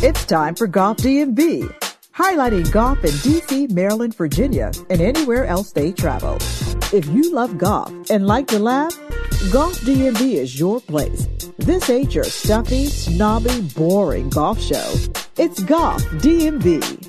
It's time for Golf DMV, highlighting golf in DC, Maryland, Virginia, and anywhere else they travel. If you love golf and like to laugh, Golf DMV is your place. This ain't your stuffy, snobby, boring golf show. It's Golf DMV.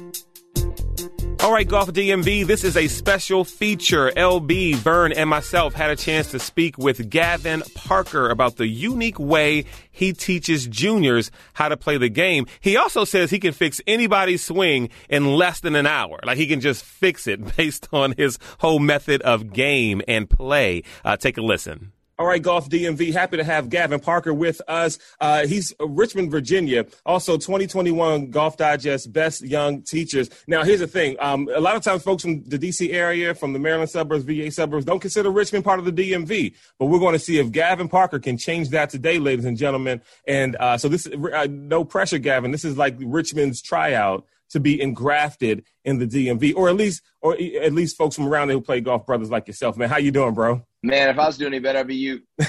All right, Golf DMV, this is a special feature. LB, Vern, and myself had a chance to speak with Gavin Parker about the unique way he teaches juniors how to play the game. He also says he can fix anybody's swing in less than an hour. Like he can just fix it based on his whole method of game and play. Uh, take a listen. All right, Golf DMV. Happy to have Gavin Parker with us. Uh, he's Richmond, Virginia. Also, 2021 Golf Digest Best Young Teachers. Now, here's the thing. Um, a lot of times, folks from the DC area, from the Maryland suburbs, VA suburbs, don't consider Richmond part of the DMV. But we're going to see if Gavin Parker can change that today, ladies and gentlemen. And uh, so, this uh, no pressure, Gavin. This is like Richmond's tryout to be engrafted in the DMV, or at least, or at least folks from around there who play golf, brothers like yourself. Man, how you doing, bro? Man, if I was doing any better, I'd be you.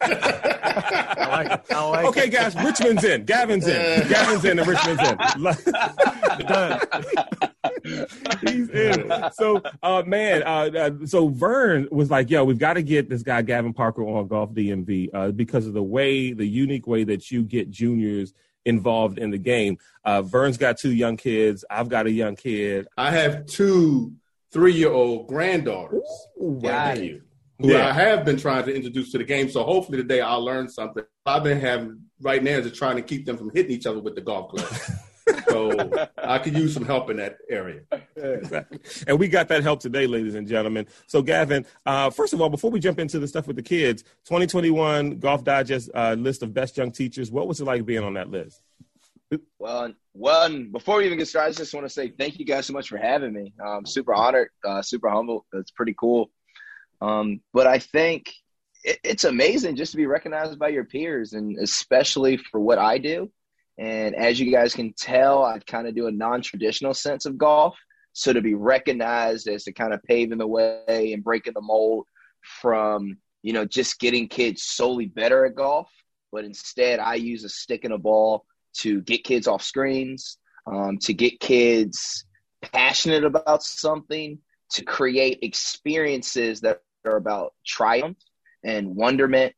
I like it. I like okay, it. guys, Richmond's in. Gavin's in. Gavin's in and Richmond's in. Done. He's in. So, uh, man, uh, uh, so Vern was like, yo, we've got to get this guy, Gavin Parker, on Golf DMV uh, because of the way, the unique way that you get juniors involved in the game. Uh, Vern's got two young kids. I've got a young kid. I have two three year old granddaughters. Ooh, wow. you who yeah. I have been trying to introduce to the game. So hopefully today I'll learn something. I've been having right now is trying to keep them from hitting each other with the golf club. so I could use some help in that area. Exactly. And we got that help today, ladies and gentlemen. So, Gavin, uh, first of all, before we jump into the stuff with the kids, 2021 Golf Digest uh, list of best young teachers. What was it like being on that list? Well, one before we even get started, I just want to say thank you guys so much for having me. I'm super honored, uh, super humble. It's pretty cool. Um, but I think it, it's amazing just to be recognized by your peers, and especially for what I do. And as you guys can tell, I kind of do a non-traditional sense of golf. So to be recognized as to kind of paving the way and breaking the mold from you know just getting kids solely better at golf, but instead I use a stick and a ball to get kids off screens, um, to get kids passionate about something, to create experiences that are about triumph and wonderment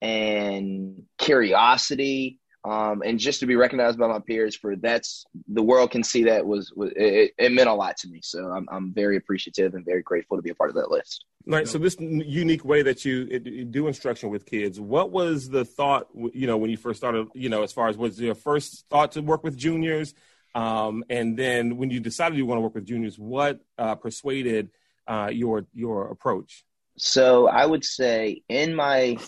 and curiosity um, and just to be recognized by my peers for that's the world can see that was, was it, it, meant a lot to me. So I'm, I'm very appreciative and very grateful to be a part of that list. Right. So this unique way that you, you do instruction with kids what was the thought you know when you first started you know as far as was your first thought to work with juniors? Um, and then when you decided you want to work with juniors what uh, persuaded uh, your your approach? So I would say in my,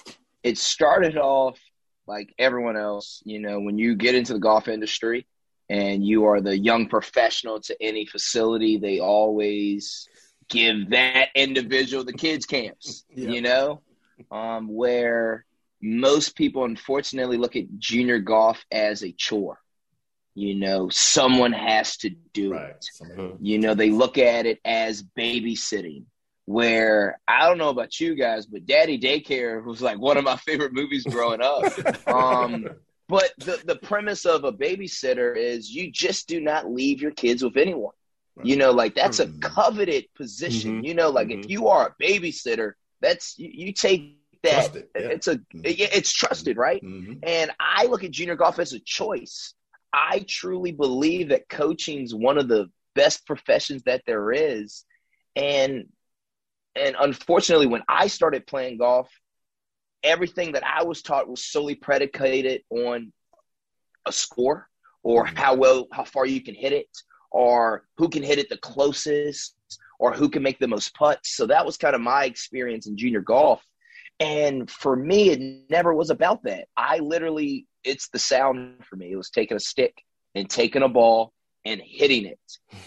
it started off like everyone else, you know, when you get into the golf industry and you are the young professional to any facility, they always give that individual the kids camps, yeah. you know, um, where most people unfortunately look at junior golf as a chore. You know, someone has to do right. it. You know, they look at it as babysitting where I don't know about you guys, but Daddy Day Care was like one of my favorite movies growing up. um, but the, the premise of a babysitter is you just do not leave your kids with anyone. You know, like that's a mm-hmm. coveted position. Mm-hmm. You know, like mm-hmm. if you are a babysitter, that's you, you take that. Yeah. It's a mm-hmm. it's trusted, right? Mm-hmm. And I look at junior golf as a choice. I truly believe that coaching is one of the best professions that there is. And and unfortunately, when I started playing golf, everything that I was taught was solely predicated on a score or mm-hmm. how well, how far you can hit it, or who can hit it the closest, or who can make the most putts. So that was kind of my experience in junior golf. And for me, it never was about that. I literally, it's the sound for me. It was taking a stick and taking a ball and hitting it.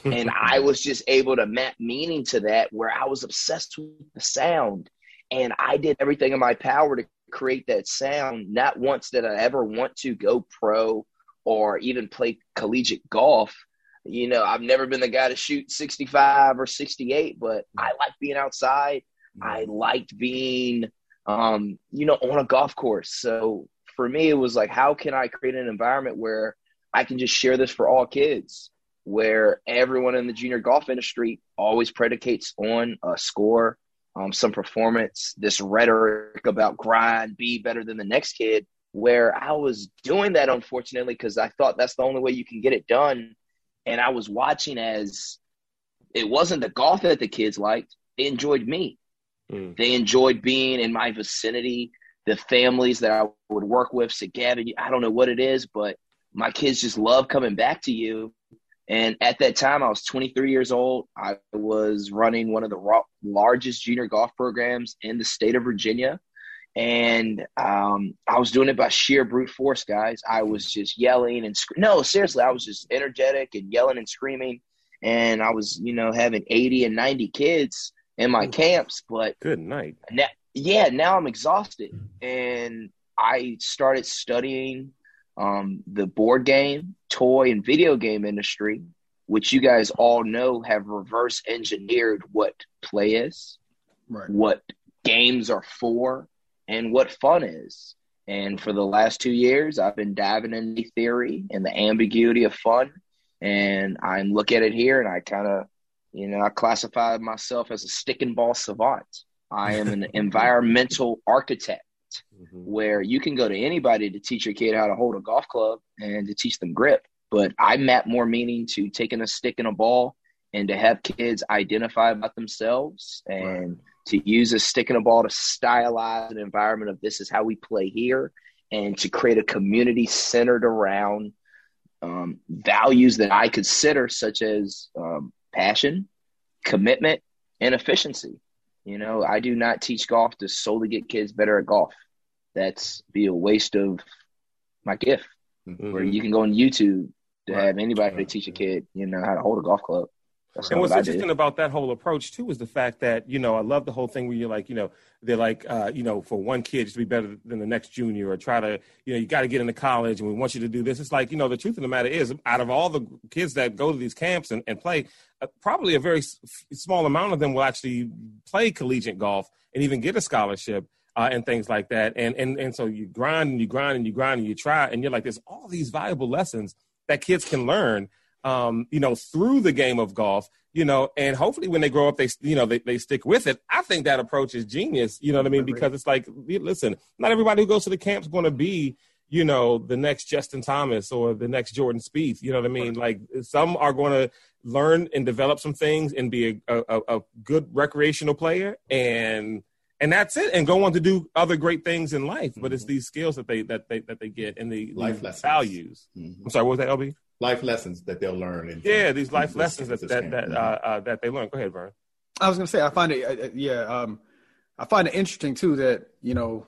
and I was just able to map meaning to that where I was obsessed with the sound. And I did everything in my power to create that sound. Not once did I ever want to go pro or even play collegiate golf. You know, I've never been the guy to shoot 65 or 68, but I like being outside. I liked being, um, you know, on a golf course. So for me, it was like, how can I create an environment where I can just share this for all kids where everyone in the junior golf industry always predicates on a score, um, some performance, this rhetoric about grind, be better than the next kid. Where I was doing that, unfortunately, because I thought that's the only way you can get it done. And I was watching as it wasn't the golf that the kids liked, they enjoyed me. Mm. They enjoyed being in my vicinity. The families that I would work with said, Gavin, I don't know what it is, but my kids just love coming back to you. And at that time, I was 23 years old. I was running one of the largest junior golf programs in the state of Virginia. And um, I was doing it by sheer brute force, guys. I was just yelling and sc- no, seriously, I was just energetic and yelling and screaming. And I was, you know, having 80 and 90 kids in my camps. But good night. Now, yeah, now I'm exhausted. And I started studying um, the board game, toy, and video game industry, which you guys all know have reverse engineered what play is, right. what games are for, and what fun is. And for the last two years, I've been diving into theory and the ambiguity of fun. And I look at it here and I kind of, you know, I classify myself as a stick and ball savant. I am an environmental architect mm-hmm. where you can go to anybody to teach your kid how to hold a golf club and to teach them grip. But I map more meaning to taking a stick and a ball and to have kids identify about themselves and right. to use a stick and a ball to stylize an environment of this is how we play here and to create a community centered around um, values that I consider, such as um, passion, commitment, and efficiency. You know, I do not teach golf to solely get kids better at golf. That's be a waste of my gift. Mm-hmm. Where you can go on YouTube to right. have anybody right. to teach a kid, you know, how to hold a golf club. That's and what's what interesting about that whole approach too is the fact that you know I love the whole thing where you're like you know they're like uh, you know for one kid just to be better than the next junior or try to you know you got to get into college and we want you to do this. It's like you know the truth of the matter is out of all the kids that go to these camps and, and play, probably a very s- small amount of them will actually play collegiate golf and even get a scholarship. Uh, and things like that, and and and so you grind and you grind and you grind and you try, and you're like, there's all these valuable lessons that kids can learn um, you know, through the game of golf, you know, and hopefully when they grow up, they, you know, they, they stick with it. I think that approach is genius. You know what I mean? Because it's like, listen, not everybody who goes to the camp is going to be, you know, the next Justin Thomas or the next Jordan Spieth. You know what I mean? Like some are going to learn and develop some things and be a, a, a good recreational player and and that's it and go on to do other great things in life but it's mm-hmm. these skills that they that they that they get and the life lessons. values mm-hmm. i'm sorry what was that lb life lessons that they'll learn. In, yeah, these life lessons that that that, uh, uh, that they learn. Go ahead, Vern. I was going to say I find it uh, yeah um, I find it interesting too that you know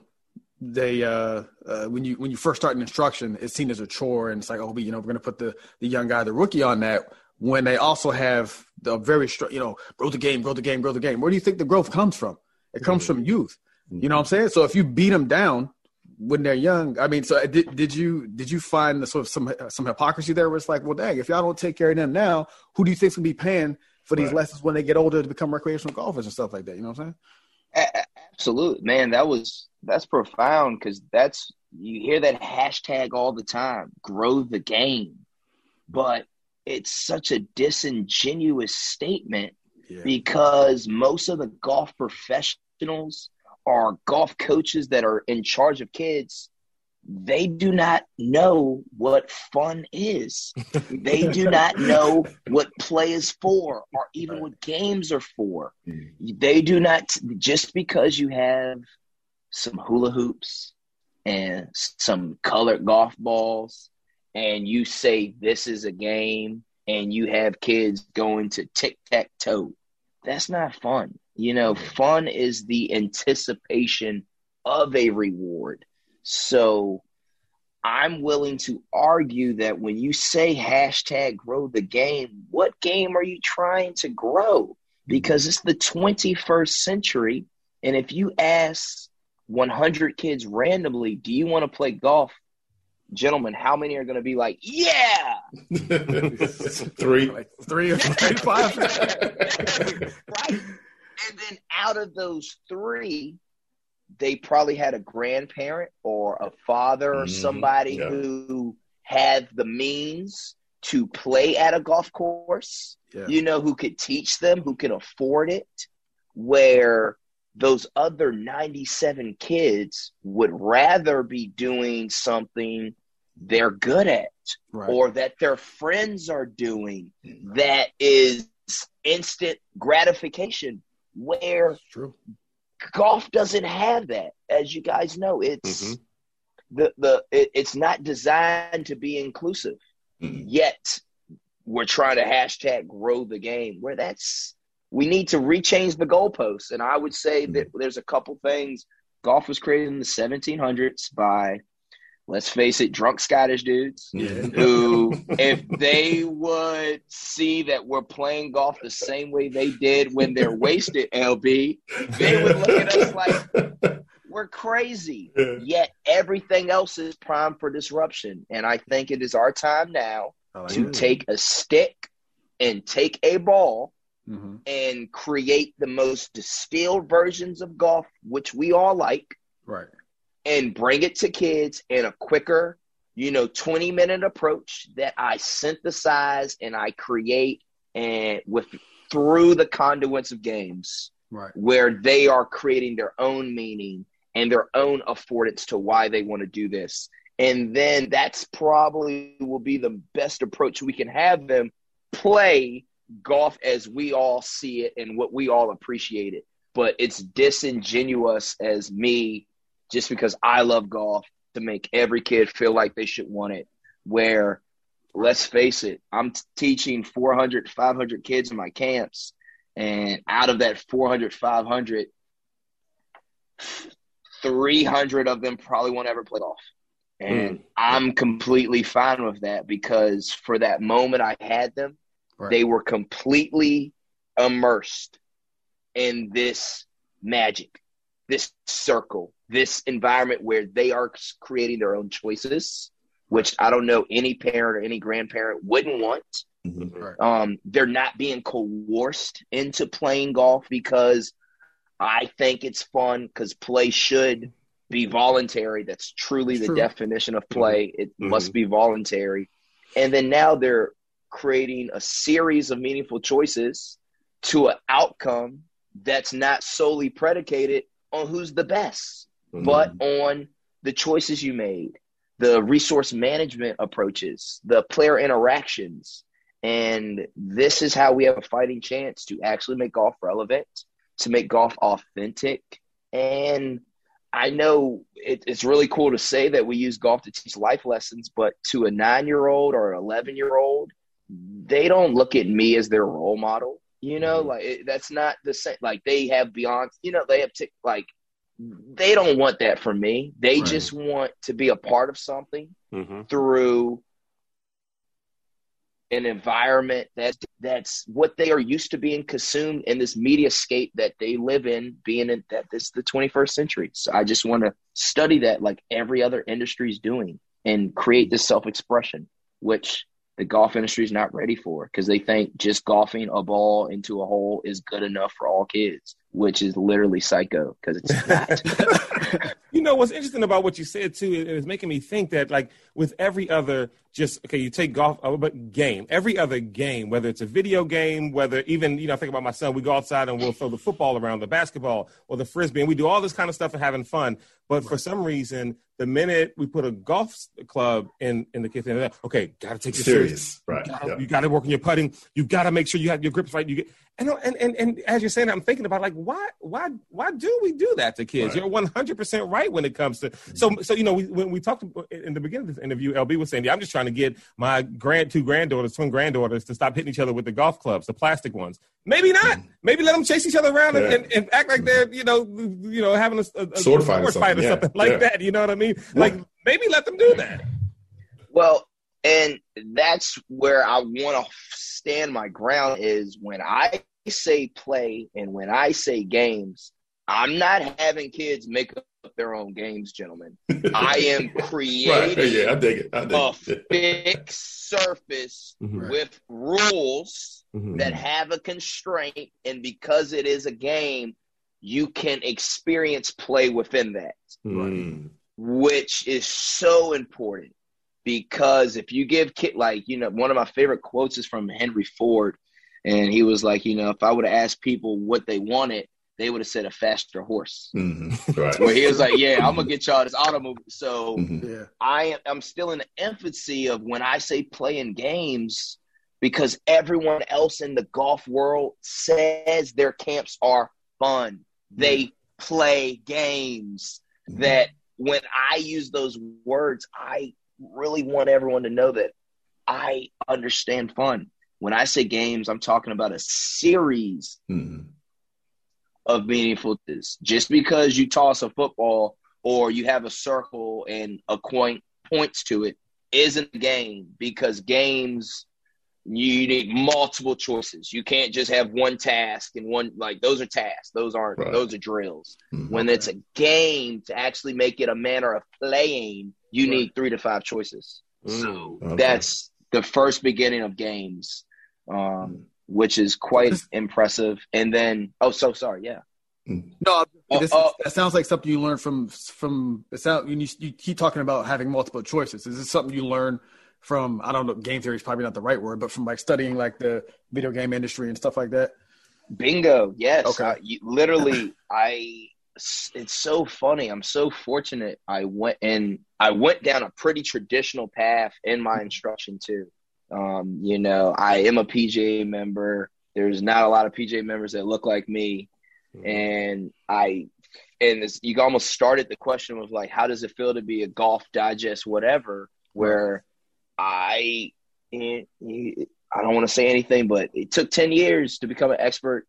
they uh, uh, when you when you first start an instruction it's seen as a chore and it's like oh you know we're to put the the young guy the rookie on that when they also have the very strong, you know grow the game grow the game grow the game where do you think the growth comes from it comes mm-hmm. from youth you know what I'm saying so if you beat them down when they're young. I mean, so uh, did did you did you find the, sort of some some hypocrisy there? Where it's like, well, dang, if y'all don't take care of them now, who do you think's gonna be paying for these right. lessons when they get older to become recreational golfers and stuff like that? You know what I'm saying? Absolutely, man. That was that's profound because that's you hear that hashtag all the time, grow the game, but it's such a disingenuous statement yeah. because most of the golf professionals are golf coaches that are in charge of kids they do not know what fun is. they do not know what play is for or even what games are for. Mm. They do not, just because you have some hula hoops and some colored golf balls and you say this is a game and you have kids going to tic tac toe, that's not fun. You know, fun is the anticipation of a reward. So I'm willing to argue that when you say hashtag grow the game, what game are you trying to grow? Because it's the 21st century. And if you ask 100 kids randomly, do you want to play golf? Gentlemen, how many are going to be like, yeah? Three. Three or five. right. And then out of those three, they probably had a grandparent or a father or mm-hmm. somebody yeah. who had the means to play at a golf course, Yeah. you know, who could teach them, who can afford it, where those other 97 kids would rather be doing something they're good at Right. or that their friends are doing that is instant gratification where True. Golf doesn't have that as you guys know. It's Mhm. the the it, it's not designed to be inclusive. Mhm. yet we're trying to hashtag grow the game where that's we need to rechange the goalposts. And i would say that there's a couple things. Golf was created in the 1700s by let's face it drunk scottish dudes Yeah. who, if they would see that we're playing golf the same way they did when they're wasted, LB, they would look at us like we're crazy. Yeah. Yet everything else is primed for disruption. And I think it is our time now I like to it. take a stick and take a ball Mhm. and create the most distilled versions of golf, which we all like Right. And bring it to kids in a quicker, you know, 20 minute approach that I synthesize and I create and with through the conduits of games Right. where they are creating their own meaning and their own affordance to why they want to do this. And then that's probably will be the best approach we can have them play golf as we all see it and what we all appreciate it. But it's disingenuous as me just because I love golf to make every kid feel like they should want it. Where, let's face it, I'm t- teaching 400, 500 kids in my camps. And out of that 400, 500, 300 of them probably won't ever play golf. And mm. I'm completely fine with that because for that moment I had them, Right. they were completely immersed in this magic, this circle, this environment where they are creating their own choices, which I don't know any parent or any grandparent wouldn't want. Mhm. Right. Um, they're not being coerced into playing golf because I think it's fun because play should be voluntary. That's truly the definition of play. It Mhm. must be voluntary. And then now they're creating a series of meaningful choices to an outcome that's not solely predicated on who's the best Mhm. but on the choices you made, the resource management approaches, the player interactions. And this is how we have a fighting chance to actually make golf relevant, to make golf authentic. And I know it, it's really cool to say that we use golf to teach life lessons, but to a nine year old or an 11 year old, they don't look at me as their role model. You know, Mhm. like it, that's not the same. Like they have beyond, you know, they have t- like they don't want that from me. They Right. just want to be a part of something Mm-hmm. through an environment that's that's what they are used to being consumed in this media scape that they live in being in that this is the 21st century so i just want to study that like every other industry is doing and create this self-expression which the golf industry is not ready for because they think just golfing a ball into a hole is good enough for all kids which is literally psycho because it's not You know what's interesting about what you said too? is making me think that like with every other just okay, you take golf, uh, but game, every other game, whether it's a video game, whether even you know, I think about my son, we go outside and we'll throw the football around, the basketball or the frisbee, and we do all this kind of stuff and having fun. But for some reason, the minute we put a golf club in in the kids, okay, gotta take this serious. Serious, right? You gotta, yeah. you gotta work on your putting. You gotta make sure you have your grips right. You get and and and, and as you're saying, that, I'm thinking about like why why why do we do that to kids? Right. You're 100 percent right when it comes to so so you know we, when we talked in the beginning of this interview, LB was saying, yeah, I'm just trying to get my grand two granddaughters, twin granddaughters, to stop hitting each other with the golf clubs, the plastic ones. Maybe not. Mm-hmm. Maybe let them chase each other around and. Yeah. and, and act like mm-hmm. they're you know you know having a, a, a Sword fight or fight or something, something like yeah. that. You know what I mean? Like maybe let them do that. Well, and that's where I want to stand my ground is when I say play and when I say games, I'm not having kids make up their own games, gentlemen. I am right. creating Yeah, I dig it. I dig a it. fixed surface Mhm. with rules Mhm. that have a constraint, and because it is a game, you can experience play within that Mm. which is so important. because if you give kid like you know one of my favorite quotes is from Henry Ford, and he was like, you know, if I would have asked people what they wanted, they would have said a faster horse. Mm-hmm. Right. Where he was like, yeah, I'm gonna get y'all this automobile. So Mhm. Yeah. I am I'm still in the infancy of when I say playing games because everyone else in the golf world says their camps are fun. They play games that when I use those words, I really want everyone to know that I understand fun. When I say games, I'm talking about a series Mhm. Of meaningful things. Just because you toss a football or you have a circle and a coin points to it isn't a game because games you need multiple choices. You can't just have one task and one like those are tasks. Those aren't Right. those are drills. Mhm. When it's a game to actually make it a manner of playing, you Right. need three to five choices. So Mm. Okay. that's the first beginning of games, um, which is quite impressive. And then, oh, so sorry, yeah. No, Oh, this, oh. that sounds like something you learn from from. It sound you, you keep talking about having multiple choices. Is this something you learn from? I don't know. Game theory is probably not the right word, but from like studying like the video game industry and stuff like that. Bingo. Yes. Okay. I- you- literally, I. It's so funny. I'm so fortunate. I went and I went down a pretty traditional path in my instruction too. Um, you know, I am a PGA member. There's not a lot of PGA members that look like me, and I. And this, you almost started the question with like, how does it feel to be a golf digest, whatever? Where I, I don't want to say anything, but it took ten years to become an expert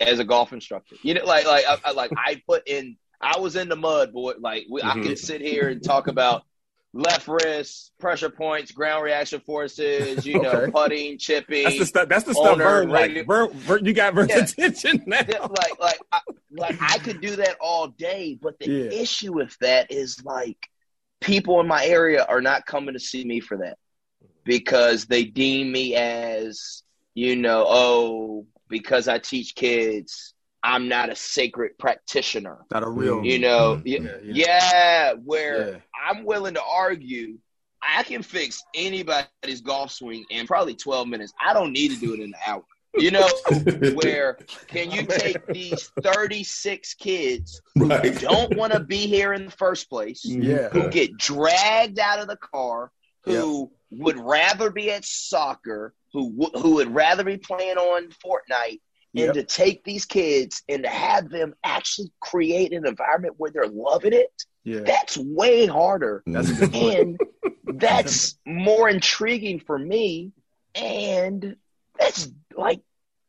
as a golf instructor. You know, like like I, I like I put in. I was in the mud, boy. Like we, I Mhm. could sit here and talk about left wrist, pressure points, ground reaction forces. You know, Okay. putting, chipping. That's the stuff. That's the stuff. Vern, like, Vern, Vern, you got Vern's Yeah. attention now. Like like I, like I could do that all day, but the Yeah. issue with that is like people in my area are not coming to see me for that because they deem me as you know oh because I teach kids I'm not a sacred practitioner Not a real. you know Mhm. yeah, Yeah, yeah. yeah where Yeah. I'm willing to argue I can fix anybody's golf swing in probably 12 minutes I don't need to do it in an hour you know where can you take these 36 kids who Right. don't want to be here in the first place, Yeah. who get dragged out of the car, who would rather be at soccer, who who would rather be playing on Fortnite, Yep. and to take these kids and to have them actually create an environment where they're loving it, Yeah. that's way harder. That's. And that's more intriguing for me. And that's like,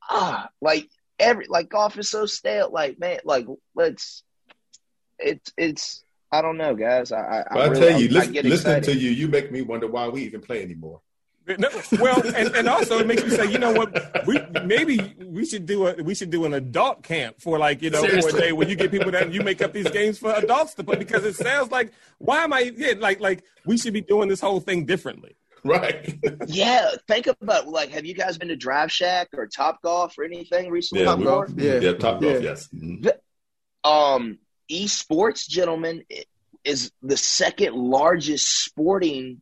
ah, like every, like golf is so stale. Like, man, like, let's, it's, it's, I don't know, guys. I, I, But I really- tell you, I listen, get listening to you, you make me wonder why we even play anymore. No, well, and, and also it makes me say, you know what? We maybe we should do a we should do an adult camp for like you know for a day where you get people that you make up these games for adults to play because it sounds like why am I yeah like like we should be doing this whole thing differently. Right. Yeah, think about like, have you guys been to Drive Shack or Top Golf or anything recently? yeah, Top we- Golf? Yeah. yeah, top golf, Yeah. yes. Mhm. um esports gentlemen is the second largest sporting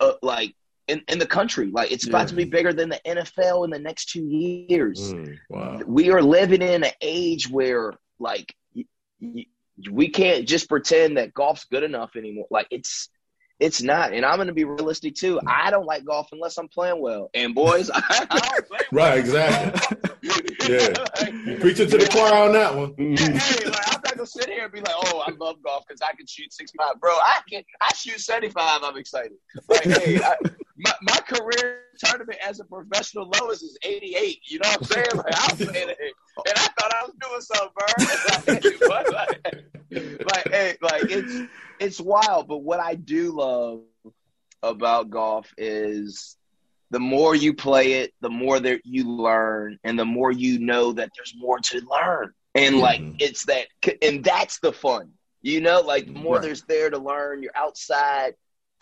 uh, like in, in the country like it's about Yeah. to be bigger than the nfl in the next two years mm, Wow. we are living in an age where like y- y- we can't just pretend that golf's good enough anymore like it's it's not and i'm going to be realistic too mm. i don't like golf unless i'm playing well and boys i Right, exactly. Yeah. Like, Preaching to the choir on that one. yeah, hey, like, I'm not gonna sit here and be like, "Oh, I love golf because I can shoot 65." Bro, I can. I shoot 75. I'm excited. Like, hey, I, my my career tournament as a professional lowest is 88. You know what I'm saying? Like, I'm saying it, and I thought I was doing something, bro. but like, like, hey, like it's it's wild. But what I do love about golf is the more you play it, the more that you learn, and the more you know that there's more to learn. And like Mhm. it's that, and that's the fun, you know. Like the more Right. there's there to learn, you're outside.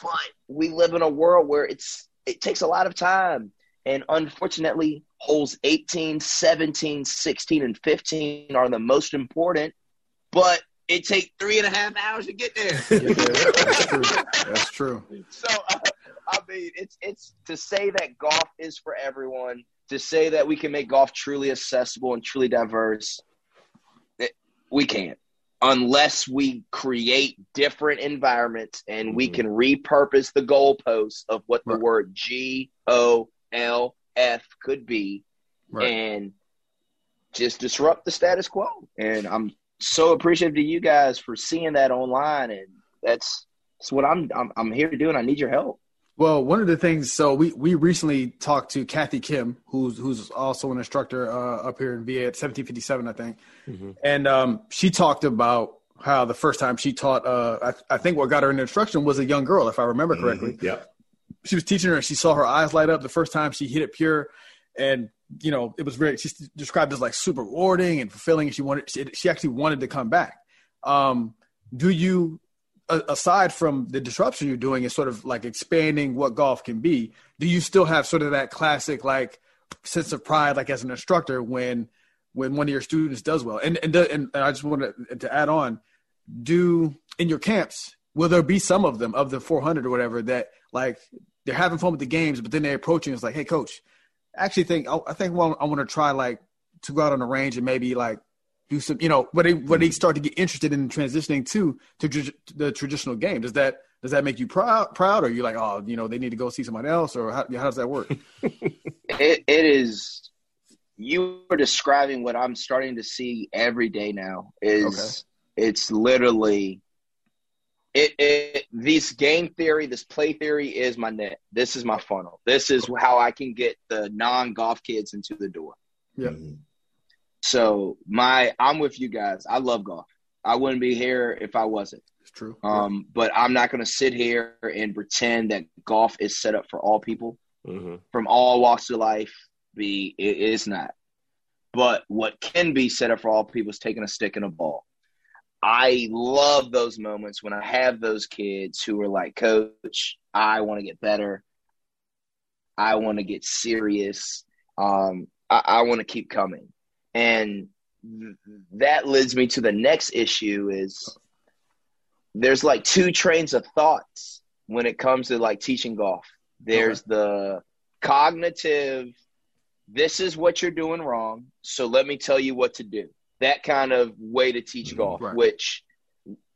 But we live in a world where it's it takes a lot of time, and unfortunately, holes 18, 17, 16, and 15 are the most important. But it take three and a half hours to get there. Yeah, that's true. That's true. so uh, I mean, it's it's to say that golf is for everyone. To say that we can make golf truly accessible and truly diverse, it, we can't unless we create different environments and we mm-hmm. can repurpose the goalposts of what the Right. word G O L F could be Right. and just disrupt the status quo. And I'm so appreciative to you guys for seeing that online, and that's that's what I'm I'm, I'm here to do, and I need your help. Well, one of the things, so we, we recently talked to Kathy Kim, who's who's also an instructor uh, up here in VA at 1757, I think, and um, she talked about how the first time she taught, uh, I, I think what got her into instruction was a young girl, if I remember correctly. Yep. She was teaching her, and she saw her eyes light up the first time she hit it pure, and you know it was very. She described it as like super rewarding and fulfilling, and she wanted she, she actually wanted to come back. Um, do you aside from the disruption you're doing is sort of like expanding what golf can be do you still have sort of that classic like sense of pride like as an instructor when when one of your students does well? And and, and, i just wanted to add on do in your camps will there be some of them of the 400 or whatever that like they're having fun with the games but then they approach you and it's like hey coach I actually think i, I think well, i want to try like to go out on the range and maybe like do some, you know, when they when they start to get interested in transitioning to to tr- the traditional game. Does that does that make you proud? Proud, or you like, oh, you know, they need to go see somebody else, or how, how does that work? It, it is. You are describing what I'm starting to see every day now. Is it's literally. It, it this game theory, this play theory is my net. This is my funnel. This is how I can get the non golf kids into the door. Yeah. Mhm. So my, I'm with you guys. I love golf. I wouldn't be here if I wasn't. It's true. Um, but I'm not going to sit here and pretend that golf is set up for all people hmm from all walks of life. Be it is not. But what can be set up for all people is taking a stick and a ball. I love those moments when I have those kids who are like, Coach, I want to get better. I want to get serious. Um, I, I want to keep coming. And th- that leads me to the next issue is there's like two trains of thoughts when it comes to like teaching golf. There's the cognitive, this is what you're doing wrong, so let me tell you what to do. That kind of way to teach mm-hmm. golf, Right. which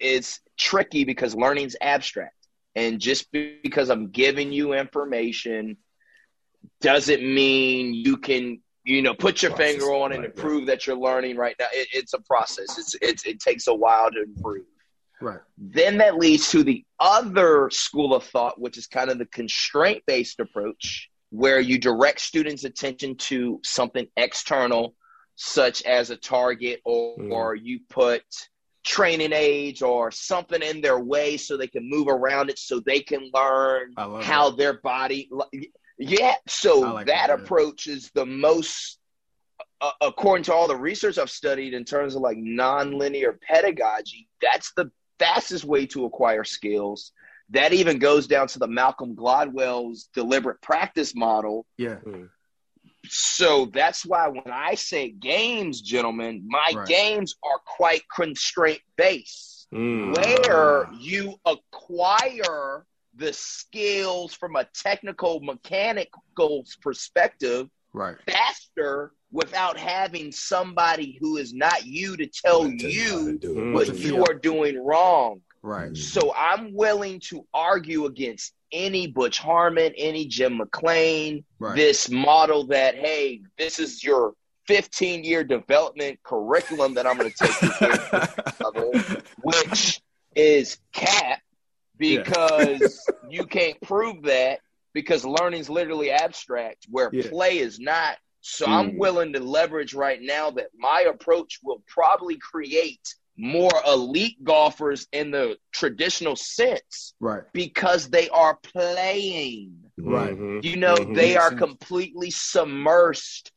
is tricky because learning's abstract. And just because I'm giving you information doesn't mean you can, you know, put your Process, finger on it and prove that you're learning right now. It, it's a process. It's, it's it takes a while to improve. Right. Then that leads to the other school of thought, which is kind of the constraint based approach, where you direct students' attention to something external, such as a target, or, Mm. or you put training aids or something in their way so they can move around it so they can learn how their body. Yeah, so like that that, approach is the most uh, according to all the research I've studied in terms of like nonlinear pedagogy, that's the fastest way to acquire skills. That even goes down to the Malcolm Gladwell's deliberate practice model. Yeah. So that's why when I say games, gentlemen, my Right. games are quite constraint based Mm. where you acquire the skills from a technical mechanical perspective Right. faster without having somebody who is not you to tell Tell you how to you do it. Mm. what What's you are doing wrong. Right. So I'm willing to argue against any Butch Harmon, any Jim McLean, Right. this model that, hey, this is your 15 year development curriculum that I'm going to take you through which is cap Yeah. because you can't prove that because learning's literally abstract where Yeah. play is not. So I'm Mm. willing to leverage right now that my approach will probably create more elite golfers in the traditional sense right. because they are playing. Right. Mhm. You know, Mhm. they Makes are sense. completely submersed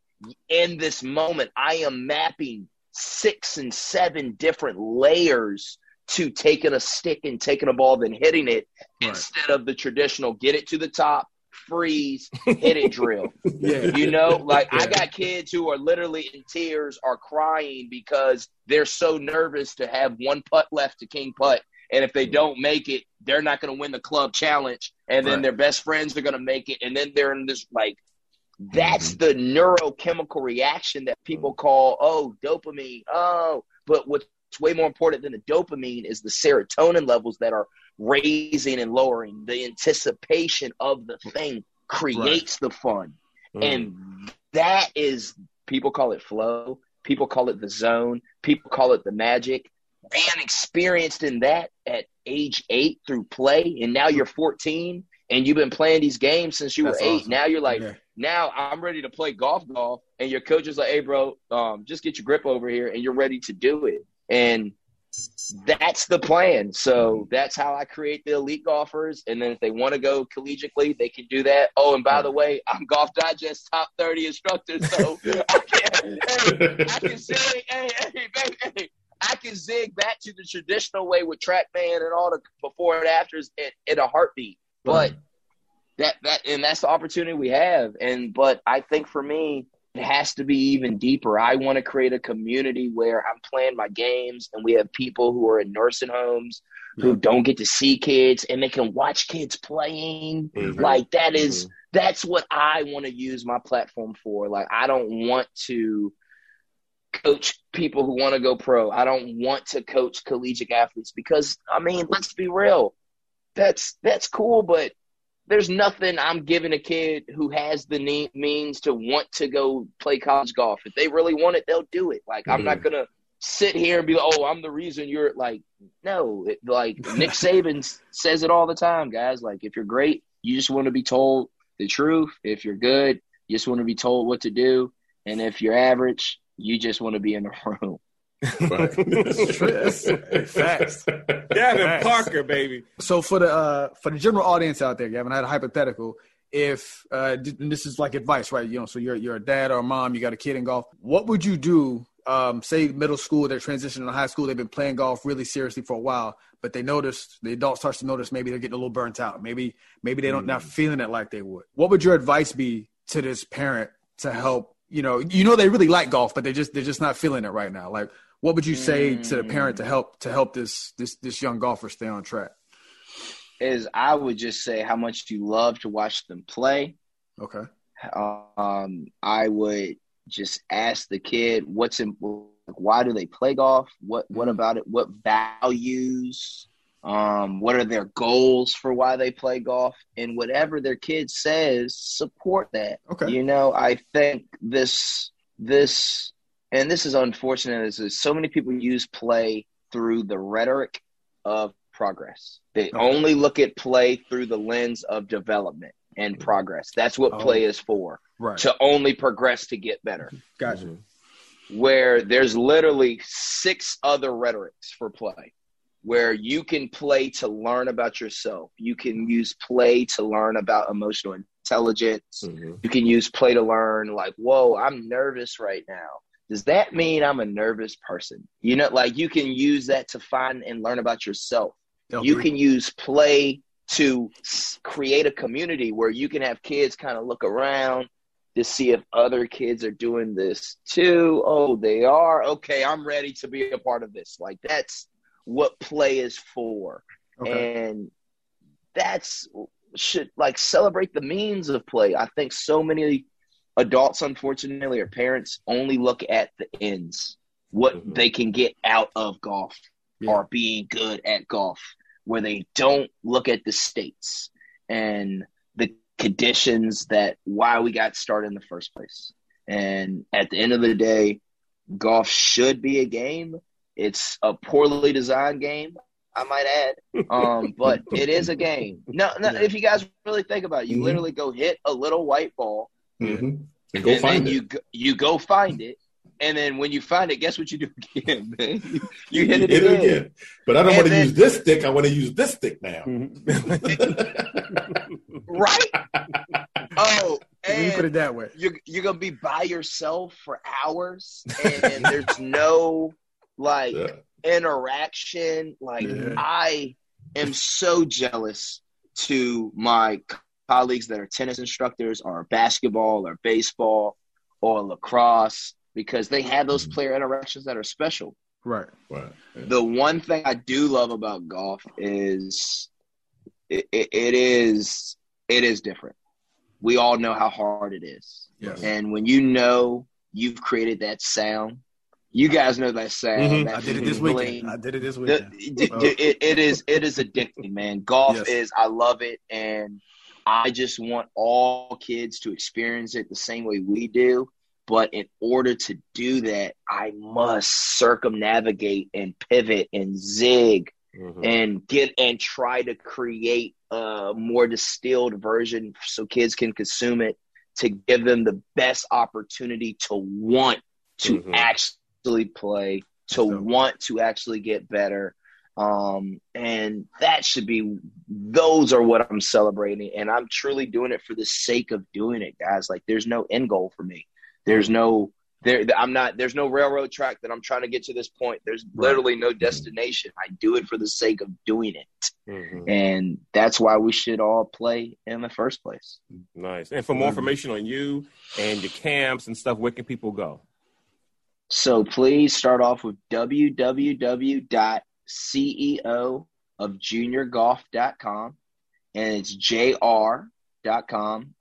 in this moment. I am mapping six and seven different layers to taking a stick and taking a ball, then hitting it Right. instead of the traditional get it to the top, freeze, hit it drill. Yeah. You know, like I got kids who are literally in tears, are crying because they're so nervous to have one putt left to king putt, and if they don't make it, they're not going to win the club challenge, and then Right. their best friends are going to make it, and then they're in this like. Mm-hmm. That's the neurochemical reaction that people mm-hmm. call oh dopamine oh, but what's way more important than the dopamine is the serotonin levels that are raising and lowering. The anticipation of the thing creates the fun. Mm. And that is, people call it flow. People call it the zone. People call it the magic. And experienced in that at age eight through play. And now you're 14 and you've been playing these games since you That's were eight. awesome. Now you're like, Yeah. now I'm ready to play golf golf. And your coach is like, hey, bro, um, just get your grip over here and you're ready to do it. And that's the plan. So that's how I create the elite golfers. And then if they want to go collegiately, they can do that. Oh, and by the way, I'm Golf Digest top 30 instructor. So I can, hey, I can zig, hey, hey, baby, I can zig back to the traditional way with TrackMan and all the before and afters in, in a heartbeat. But that that and that's the opportunity we have. And but I think for me, it has to be even deeper. I want to create a community where I'm playing my games and we have people who are in nursing homes who Yeah. don't get to see kids and they can watch kids playing. Mhm. Like that is- Mhm. that's what I want to use my platform for. Like I don't want to coach people who want to go pro. I don't want to coach collegiate athletes because I mean, let's be real. That's that's cool, but there's nothing I'm giving a kid who has the ne- means to want to go play college golf. If they really want it, they'll do it. Like I'm not mm-hmm. gonna sit here and be like, "Oh, I'm the reason you're like." No, it, like Nick Saban says it all the time, guys. Like if you're great, you just want to be told the truth. If you're good, you just want to be told what to do. And if you're average, you just want to be in the room. Right. That's facts. Gavin Facts. Parker, baby. So for the uh, for the general audience out there, Gavin, I had a hypothetical. If uh, this is like advice, right? You know, so you're you're a dad or a mom, you got a kid in golf. What would you do? Um, say middle school, they're transitioning to high school. They've been playing golf really seriously for a while, but they notice the adult starts to notice maybe they're getting a little burnt out. Maybe maybe they don't not feeling it like they would. What would your advice be to this parent to help? You know, you know they really like golf, but they just they're just not feeling it right now. Like, what would you say to the parent to help to help this this this young golfer stay on track? Is I would just say how much you love to watch them play. Okay. um, I would just ask the kid what's in, why do they play golf? What what Mhm. about it? What values? Um, what are their goals for why they play golf? And whatever their kid says, support that. Okay. You know, I think this this and this is unfortunate is that so many people use play through the rhetoric of progress. They Okay. only look at play through the lens of development and progress. That's what Oh. play is for. Right. To only progress to get better. Gotcha. Where there's literally six other rhetorics for play. Where you can play to learn about yourself. You can use play to learn about emotional intelligence. Mhm. You can use play to learn, like, whoa, I'm nervous right now. Does that mean I'm a nervous person? You know, like you can use that to find and learn about yourself. You can use play to create a community where you can have kids kind of look around to see if other kids are doing this too. Oh, they are. Okay, I'm ready to be a part of this. Like that's what play is for. Okay. And that's should like celebrate the means of play. I think so many adults, unfortunately, or parents only look at the ends, what Mhm. they can get out of golf Yeah. or being good at golf, where they don't look at the states and the conditions that why we got started in the first place. And at the end of the day, golf should be a game. It's a poorly designed game, I might add. Um, but it is a game. No, no if you guys really think about it, you Mhm. literally go hit a little white ball hmm And go and find then it. you go, you go find it, and then when you find it, guess what you do again, man? You, you hit it Hit again. But I don't want to use this stick. I want to use this stick now. right? Oh, When you put it that way. you're you're gonna be by yourself for hours, and there's no like Yeah. interaction. Like Yeah. I am so jealous to my colleagues that are tennis instructors or basketball or baseball or lacrosse because they have those Mm-hmm. player interactions that are special. Right. Right. Yeah. The one thing I do love about golf is it, it, it is it is different. We all know how hard it is. Yes. And when you know you've created that sound, you guys know that sound. Mhm. that I did it this bling. weekend. I did it this The- weekend. d- it, it is it is addicting, man. Golf Yes. is I love it, and I just want all kids to experience it the same way we do. But in order to do that, I must circumnavigate and pivot and zig Mhm. and get and try to create a more distilled version so kids can consume it to give them the best opportunity to want to Mhm. actually play to want to actually get better. Um and that should be those are what i'm celebrating. And i'm truly doing it for the sake of doing it guys. Like there's no end goal for me. There's no there i'm not there's no railroad track that i'm trying to get to this point. There's literally no destination. I do it for the sake of doing it. Mhm. and that's why we should all play in the first place. Nice. And for more information on you and your camps and stuff, where can people go? So please start off with www.ceo of juniorgolf.com and it's jr.com,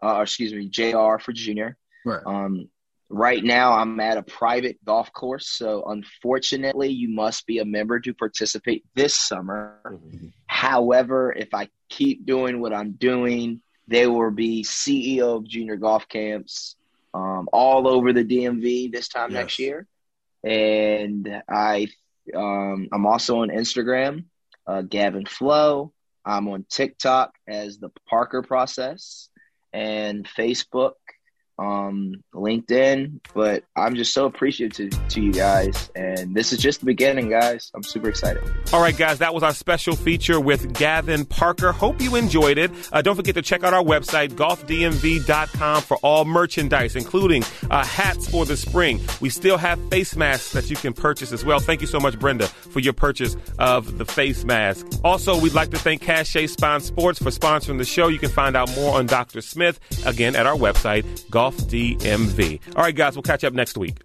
uh, or excuse me, jr for junior. Right. Um, right now I'm at a private golf course. So unfortunately you must be a member to participate this summer. Mhm. However, if I keep doing what I'm doing, there will be CEO of junior golf camps um, all over the DMV this time next year. And I, um, I'm also on Instagram, uh, Gavin Flow. I'm on TikTok as the Parker Process and Facebook, um, LinkedIn. But I'm just so appreciative to, to you guys. And this is just the beginning, guys. I'm super excited. All right, guys, that was our special feature with Gavin Parker. Hope you enjoyed it. Uh, don't forget to check out our website, golfdmv.com, for all merchandise, including uh, hats for the spring. We still have face masks that you can purchase as well. Thank you so much, Brenda, for your purchase of the face mask. Also, we'd like to thank Cache Spon Sports for sponsoring the show. You can find out more on Dr. Smith, again, at our website, golfdmv. All right, guys, we'll catch up next week.